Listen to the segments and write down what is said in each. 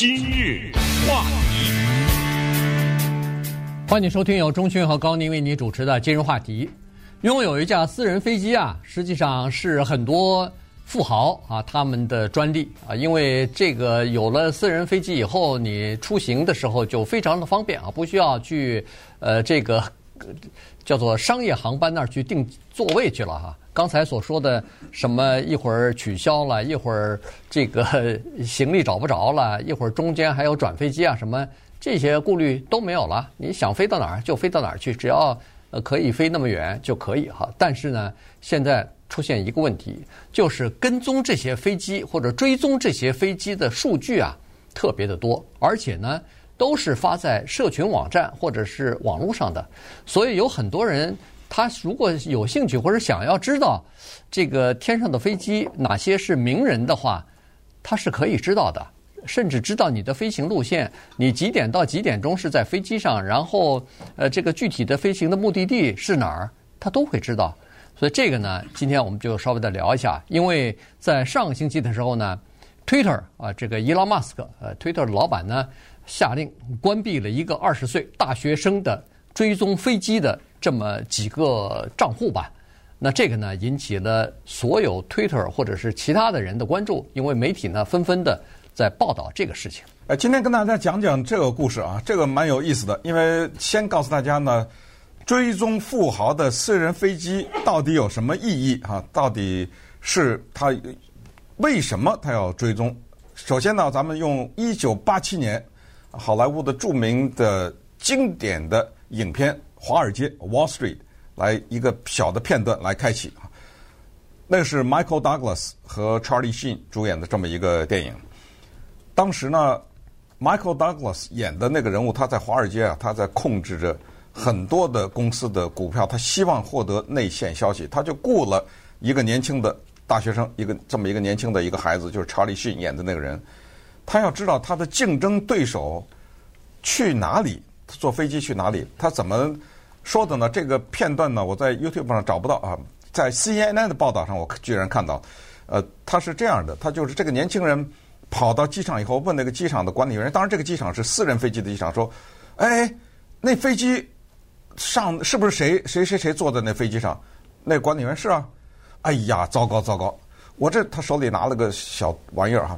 今日话题，欢迎收听由钟迅和高宁为你主持的今日话题。拥有一架私人飞机啊，实际上是很多富豪啊他们的专利啊，因为这个有了私人飞机以后，你出行的时候就非常的方便啊，不需要去呃这个叫做商业航班那儿去订座位去了哈。刚才所说的什么一会儿取消了，一会儿这个 行李找不着了，一会儿中间还有转飞机啊什么这些顾虑都没有了。你想飞到哪儿就飞到哪儿去，只要呃可以飞那么远就可以哈。但是呢，现在出现一个问题，就是跟踪这些飞机或者追踪这些飞机的数据啊特别的多，而且呢都是发在社群网站或者是网络上的，所以有很多人。他如果有兴趣或者想要知道这个天上的飞机哪些是名人的话，他是可以知道的，甚至知道你的飞行路线，你几点到几点钟是在飞机上，然后呃这个具体的飞行的目的地是哪儿，他都会知道。所以这个呢，今天我们就稍微的聊一下，因为在上个星期的时候呢，Twitter 啊这个伊隆马斯克呃 Twitter 老板呢下令关闭了一个二十岁大学生的追踪飞机的。这么几个账户吧，那这个呢引起了所有 Twitter 或者是其他的人的关注，因为媒体呢纷纷的在报道这个事情。呃，今天跟大家讲讲这个故事啊，这个蛮有意思的，因为先告诉大家呢，追踪富豪的私人飞机到底有什么意义啊？到底是他为什么他要追踪？首先呢，咱们用一九八七年好莱坞的著名的经典的影片。华尔街 （Wall Street） 来一个小的片段来开启啊，那是 Michael Douglas 和 Charlie Sheen 主演的这么一个电影。当时呢，Michael Douglas 演的那个人物，他在华尔街啊，他在控制着很多的公司的股票，他希望获得内线消息，他就雇了一个年轻的大学生，一个这么一个年轻的一个孩子，就是 Charlie Sheen 演的那个人，他要知道他的竞争对手去哪里。坐飞机去哪里？他怎么说的呢？这个片段呢，我在 YouTube 上找不到啊，在 CNN 的报道上，我居然看到。呃，他是这样的，他就是这个年轻人跑到机场以后，问那个机场的管理员，当然这个机场是私人飞机的机场，说：“哎，那飞机上是不是谁谁谁谁坐在那飞机上？”那管理员是啊。哎呀，糟糕糟糕！我这他手里拿了个小玩意儿哈，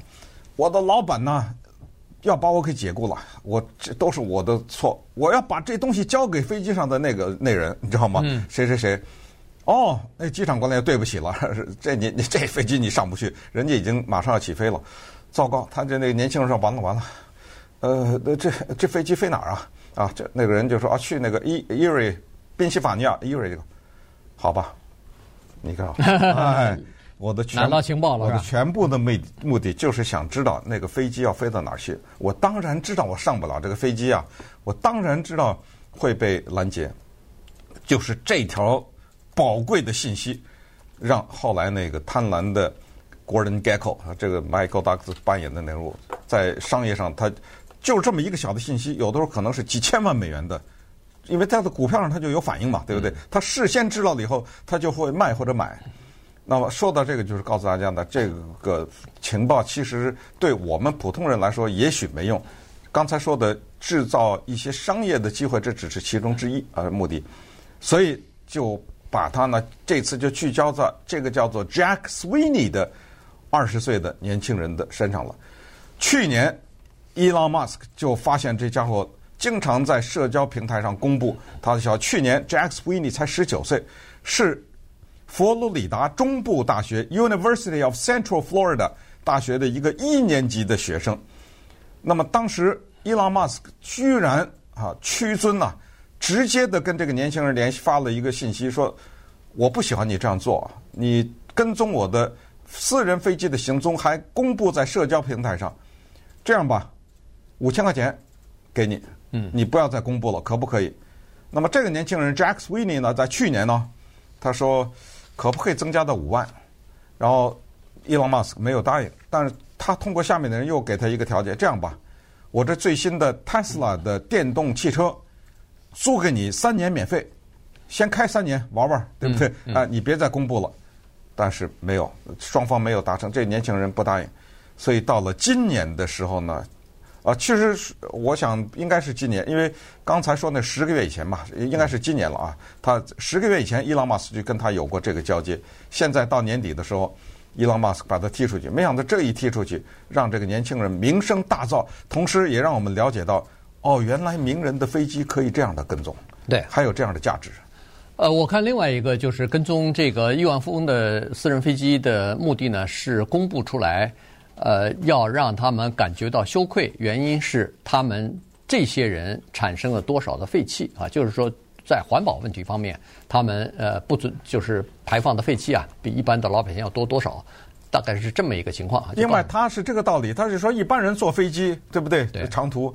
我的老板呢？要把我给解雇了，我这都是我的错。我要把这东西交给飞机上的那个那人，你知道吗？嗯、谁谁谁？哦，那机场管理员对不起了，这你你这飞机你上不去，人家已经马上要起飞了。糟糕，他这那个年轻人说完了完了，呃，这这飞机飞哪儿啊？啊，这那个人就说啊，去那个伊伊瑞宾夕法尼亚伊瑞这个，好吧？你看，哎。我的全拿到情报了，我的全部的目目的就是想知道那个飞机要飞到哪儿去。我当然知道我上不了这个飞机啊，我当然知道会被拦截。就是这条宝贵的信息，让后来那个贪婪的 Gordon Gekko 啊，这个 Michael Douglas 扮演的那人物，在商业上他就这么一个小的信息，有的时候可能是几千万美元的，因为他的股票上他就有反应嘛，对不对？他事先知道了以后，他就会卖或者买。那么说到这个，就是告诉大家呢，这个情报其实对我们普通人来说也许没用。刚才说的制造一些商业的机会，这只是其中之一啊目的。所以就把它呢，这次就聚焦在这个叫做 Jack Sweeney 的二十岁的年轻人的身上了。去年，Elon Musk 就发现这家伙经常在社交平台上公布他的消息。去年 Jack Sweeney 才十九岁，是。佛罗里达中部大学 （University of Central Florida） 大学的一个一年级的学生，那么当时伊隆马斯克居然啊屈尊呐、啊，直接的跟这个年轻人联系发了一个信息，说我不喜欢你这样做，你跟踪我的私人飞机的行踪，还公布在社交平台上，这样吧，五千块钱给你，嗯，你不要再公布了，可不可以？那么这个年轻人 Jack Sweeney 呢，在去年呢，他说。可不可以增加到五万？然后伊隆马斯克没有答应，但是他通过下面的人又给他一个条件：这样吧，我这最新的 Tesla 的电动汽车租给你三年免费，先开三年玩玩，对不对？啊、嗯嗯呃，你别再公布了。但是没有，双方没有达成，这年轻人不答应。所以到了今年的时候呢，啊，其实是我想应该是今年，因为刚才说那十个月以前吧，应该是今年了啊。他十个月以前，伊朗马斯就跟他有过这个交接。现在到年底的时候，伊朗马斯把他踢出去，没想到这一踢出去，让这个年轻人名声大噪，同时也让我们了解到，哦，原来名人的飞机可以这样的跟踪，对，还有这样的价值。呃，我看另外一个就是跟踪这个亿万富翁的私人飞机的目的呢，是公布出来。呃，要让他们感觉到羞愧，原因是他们这些人产生了多少的废气啊？就是说，在环保问题方面，他们呃不准就是排放的废气啊，比一般的老百姓要多多少？大概是这么一个情况。另外，他是这个道理，他是说一般人坐飞机，对不对？对。长途，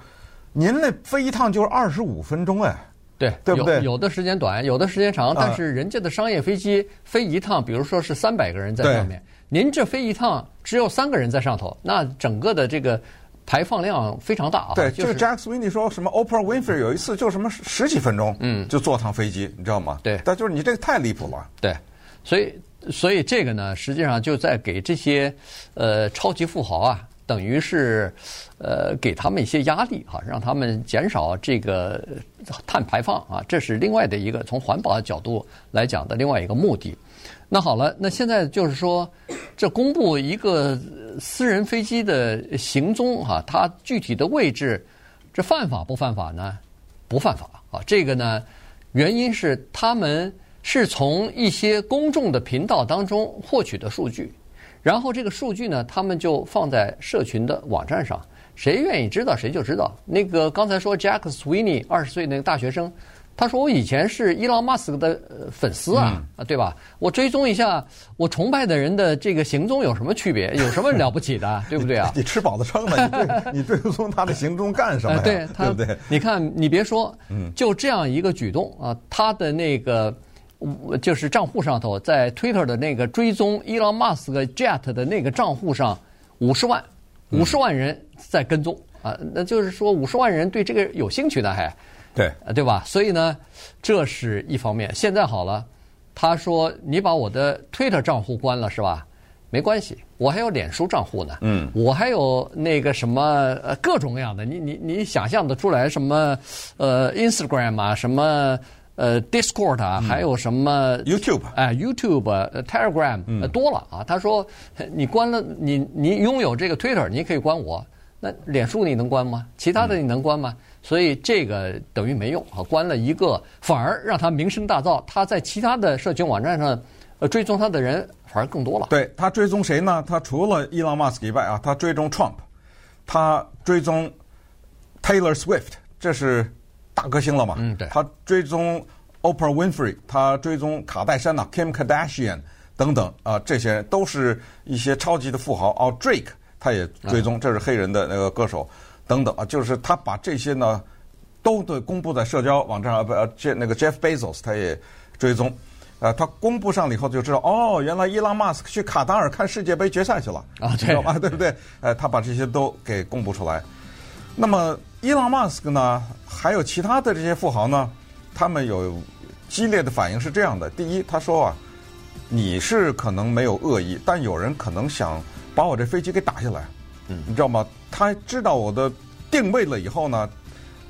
您那飞一趟就是二十五分钟哎，对，对不对？有，有的时间短，有的时间长，但是人家的商业飞机飞一趟，比如说是三百个人在上面。您这飞一趟只有三个人在上头，那整个的这个排放量非常大啊。对，就是 Jack Sweeney 说什么 Oprah Winfrey 有一次就什么十几分钟，嗯，就坐趟飞机，你知道吗？对。但就是你这个太离谱了。对，所以所以这个呢，实际上就在给这些呃超级富豪啊，等于是呃给他们一些压力哈，让他们减少这个碳排放啊，这是另外的一个从环保的角度来讲的另外一个目的。那好了，那现在就是说，这公布一个私人飞机的行踪哈，它具体的位置，这犯法不犯法呢？不犯法啊。这个呢，原因是他们是从一些公众的频道当中获取的数据，然后这个数据呢，他们就放在社群的网站上，谁愿意知道谁就知道。那个刚才说 Jack Sweeney 二十岁那个大学生。他说：“我以前是伊朗马斯克的粉丝啊，啊，对吧？我追踪一下我崇拜的人的这个行踪有什么区别？有什么了不起的？对不对啊？你吃饱了撑的，你追 你追踪他的行踪干什么呀？对，对不对？你看，你别说，就这样一个举动啊，他的那个就是账户上头，在 Twitter 的那个追踪伊朗马斯克 Jet 的那个账户上，五十万，五十万人在跟踪啊，那就是说五十万人对这个有兴趣的还。”对，对吧？所以呢，这是一方面。现在好了，他说你把我的 Twitter 账户关了是吧？没关系，我还有脸书账户呢。嗯，我还有那个什么呃各种各样的，你你你想象得出来什么呃 Instagram 啊，什么呃 Discord 啊，还有什么 YouTube 哎 YouTube、Telegram 多了啊。他说你关了你你拥有这个 Twitter，你可以关我。那脸书你能关吗？其他的你能关吗？所以这个等于没用啊，关了一个反而让他名声大噪，他在其他的社群网站上，呃，追踪他的人反而更多了。对，他追踪谁呢？他除了伊朗马斯克以外啊，他追踪 Trump，他追踪 Taylor Swift，这是大歌星了嘛？嗯，对。他追踪 Oprah Winfrey，他追踪卡戴珊呐，Kim Kardashian 等等啊，这些人都是一些超级的富豪。哦，Drake 他也追踪，这是黑人的那个歌手。等等啊，就是他把这些呢，都得公布在社交网站上，不呃，这那个 Jeff Bezos 他也追踪，呃，他公布上了以后就知道，哦，原来伊朗马斯克去卡塔尔看世界杯决赛去了啊，知道吗？对不对？呃，他把这些都给公布出来。那么伊朗马斯克呢，还有其他的这些富豪呢，他们有激烈的反应是这样的：第一，他说啊，你是可能没有恶意，但有人可能想把我这飞机给打下来。嗯，你知道吗？他知道我的定位了以后呢，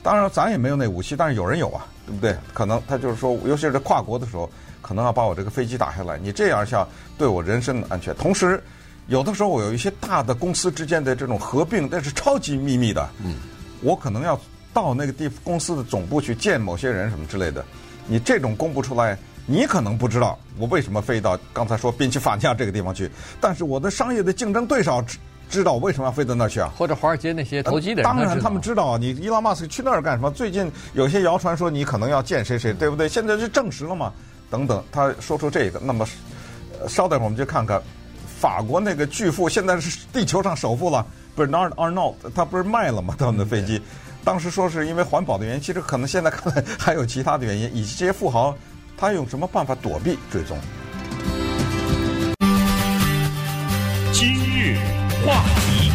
当然咱也没有那武器，但是有人有啊，对不对？可能他就是说，尤其是跨国的时候，可能要把我这个飞机打下来。你这样下对我人身的安全。同时，有的时候我有一些大的公司之间的这种合并，那是超级秘密的。嗯，我可能要到那个地公司的总部去见某些人什么之类的。你这种公布出来，你可能不知道我为什么飞到刚才说宾夕法尼亚这个地方去，但是我的商业的竞争对手。知道为什么要飞到那儿去啊？或者华尔街那些投机的人，当然他们知道啊。你伊拉马斯克去那儿干什么？最近有些谣传说你可能要见谁谁，对不对？现在就证实了嘛。等等，他说出这个，那么稍等会儿我们就看看法国那个巨富，现在是地球上首富了，Bernard Arnault，他不是卖了吗？他们的飞机，当时说是因为环保的原因，其实可能现在看来还有其他的原因。以及这些富豪，他用什么办法躲避追踪？今日。话题，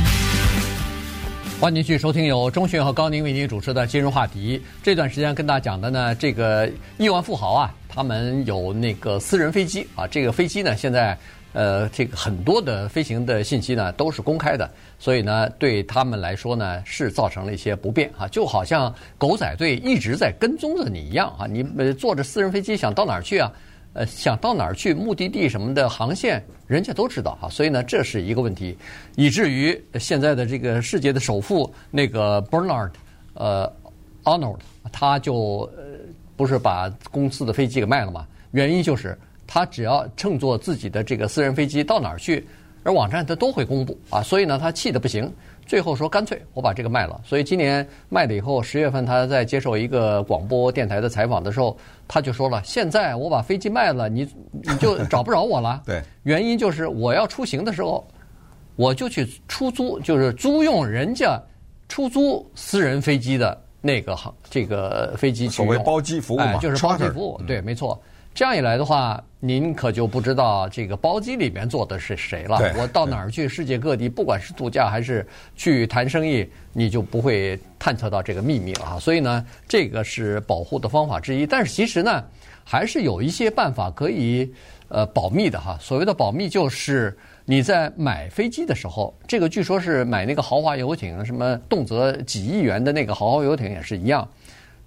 欢迎继续收听由钟迅和高宁为您主持的今日话题。这段时间跟大家讲的呢，这个亿万富豪啊，他们有那个私人飞机啊，这个飞机呢，现在呃，这个很多的飞行的信息呢都是公开的，所以呢，对他们来说呢是造成了一些不便啊，就好像狗仔队一直在跟踪着你一样啊，你坐着私人飞机想到哪儿去啊？呃，想到哪儿去，目的地什么的航线，人家都知道啊，所以呢，这是一个问题，以至于现在的这个世界的首富那个 Bernard，呃，Arnold，他就不是把公司的飞机给卖了嘛？原因就是他只要乘坐自己的这个私人飞机到哪儿去，而网站他都会公布啊，所以呢，他气得不行。最后说干脆我把这个卖了，所以今年卖了以后，十月份他在接受一个广播电台的采访的时候，他就说了：现在我把飞机卖了，你你就找不着我了。对，原因就是我要出行的时候，我就去出租，就是租用人家出租私人飞机的那个航这个飞机去。所谓包机服务嘛，哎，就是包机服务。对，没错。这样一来的话，您可就不知道这个包机里面坐的是谁了。我到哪儿去？世界各地，不管是度假还是去谈生意，你就不会探测到这个秘密了哈。所以呢，这个是保护的方法之一。但是其实呢，还是有一些办法可以呃保密的哈。所谓的保密，就是你在买飞机的时候，这个据说是买那个豪华游艇，什么动辄几亿元的那个豪华游艇也是一样。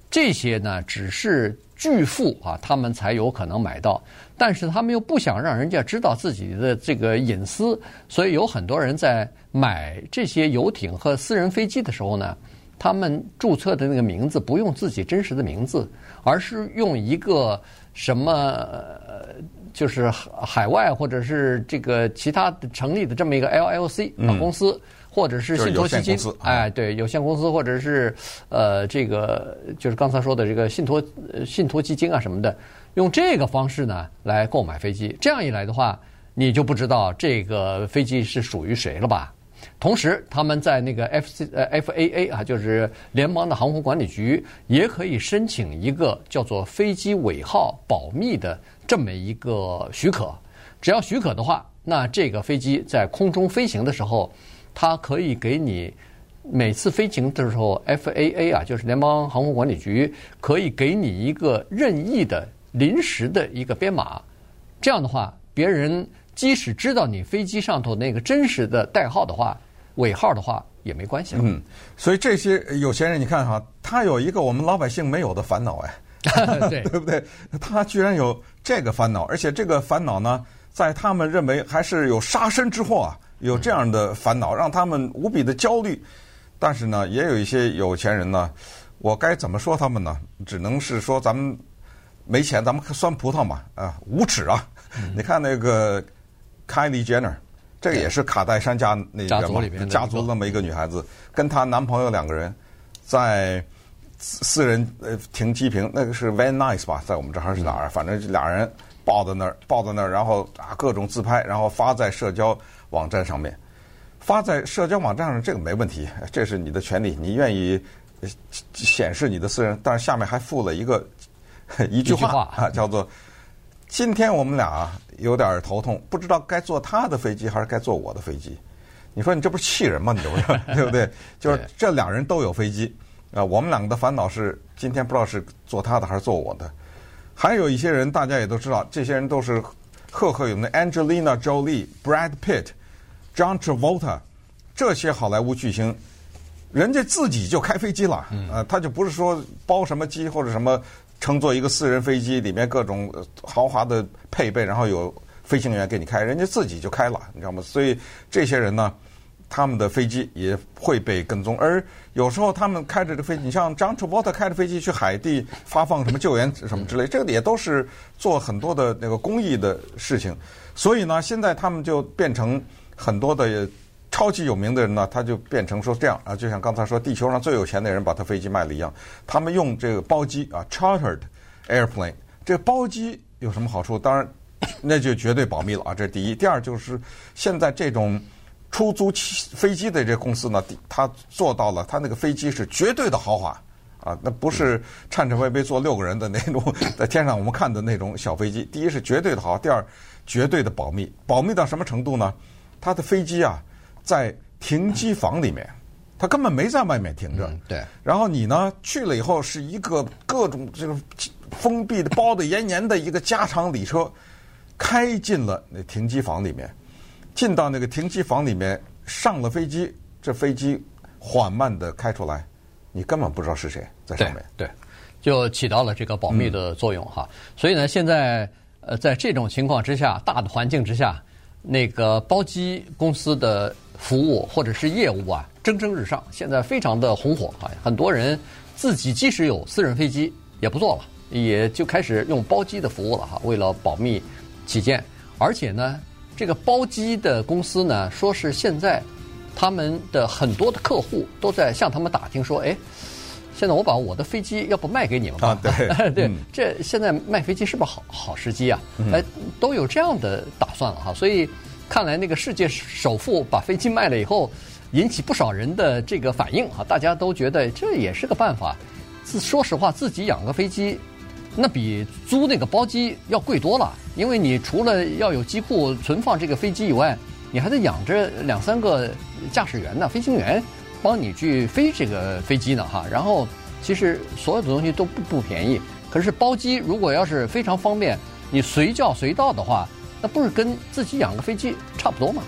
这些呢，只是。巨富啊，他们才有可能买到，但是他们又不想让人家知道自己的这个隐私，所以有很多人在买这些游艇和私人飞机的时候呢，他们注册的那个名字不用自己真实的名字，而是用一个什么，就是海外或者是这个其他成立的这么一个 LLC 啊公司。或者是信托基金，哎，对，有限公司，或者是呃，这个就是刚才说的这个信托信托基金啊什么的，用这个方式呢来购买飞机，这样一来的话，你就不知道这个飞机是属于谁了吧？同时，他们在那个 F C 呃 FAA 啊，就是联邦的航空管理局，也可以申请一个叫做飞机尾号保密的这么一个许可。只要许可的话，那这个飞机在空中飞行的时候。它可以给你每次飞行的时候，FAA 啊，就是联邦航空管理局，可以给你一个任意的临时的一个编码。这样的话，别人即使知道你飞机上头那个真实的代号的话、尾号的话，也没关系了。嗯，所以这些有钱人，你看哈，他有一个我们老百姓没有的烦恼哎，对，对不对？他居然有这个烦恼，而且这个烦恼呢，在他们认为还是有杀身之祸啊。有这样的烦恼，让他们无比的焦虑。但是呢，也有一些有钱人呢，我该怎么说他们呢？只能是说咱们没钱，咱们酸葡萄嘛，啊，无耻啊！嗯、你看那个 Kylie Jenner，这个也是卡戴珊家那个嘛家族那么一个女孩子，跟她男朋友两个人在私人呃停机坪，那个是 Van Nuys 吧，在我们这还是哪儿？反正俩人抱在那儿，抱在那儿，然后啊各种自拍，然后发在社交。网站上面发在社交网站上，这个没问题，这是你的权利，你愿意显示你的私人。但是下面还附了一个 一句话啊，叫做“今天我们俩有点头痛，不知道该坐他的飞机还是该坐我的飞机。”你说你这不是气人吗？你这不是 对不对？就是这两人都有飞机啊，我们两个的烦恼是今天不知道是坐他的还是坐我的。还有一些人，大家也都知道，这些人都是赫赫有名的 Angelina Jolie、Brad Pitt。John Travolta，这些好莱坞巨星，人家自己就开飞机了，呃，他就不是说包什么机或者什么，乘坐一个私人飞机，里面各种豪华的配备，然后有飞行员给你开，人家自己就开了，你知道吗？所以这些人呢，他们的飞机也会被跟踪，而有时候他们开着这飞机，你像 John Travolta 开着飞机去海地发放什么救援什么之类，这个也都是做很多的那个公益的事情，所以呢，现在他们就变成。很多的超级有名的人呢，他就变成说这样啊，就像刚才说地球上最有钱的人把他飞机卖了一样，他们用这个包机啊，chartered airplane，这个包机有什么好处？当然，那就绝对保密了啊，这是第一。第二就是现在这种出租飞机的这公司呢，他做到了，他那个飞机是绝对的豪华啊，那不是颤颤巍巍坐六个人的那种 在天上我们看的那种小飞机。第一是绝对的豪，第二绝对的保密，保密到什么程度呢？他的飞机啊，在停机房里面，他根本没在外面停着。对。然后你呢去了以后，是一个各种这个封闭的、包的严严的一个加长礼车。开进了那停机房里面，进到那个停机房里面，上了飞机，这飞机缓慢的开出来，你根本不知道是谁在上面。对，对，就起到了这个保密的作用哈。嗯、所以呢，现在呃，在这种情况之下，大的环境之下，那个包机公司的服务或者是业务啊，蒸蒸日上，现在非常的红火啊。很多人自己即使有私人飞机也不做了，也就开始用包机的服务了哈。为了保密起见，而且呢，这个包机的公司呢，说是现在他们的很多的客户都在向他们打听说，哎，现在我把我的飞机要不卖给你们吧？啊，对，对，这现在卖飞机是不是好好时机啊？哎，都有这样的打算了哈。所以看来那个世界首富把飞机卖了以后，引起不少人的这个反应哈，大家都觉得这也是个办法。自说实话，自己养个飞机。那比租那个包机要贵多了，因为你除了要有机库存放这个飞机以外，你还得养着两三个驾驶员呢，飞行员帮你去飞这个飞机呢，哈。然后其实所有的东西都不不便宜。可是包机如果要是非常方便，你随叫随到的话，那不是跟自己养个飞机差不多吗？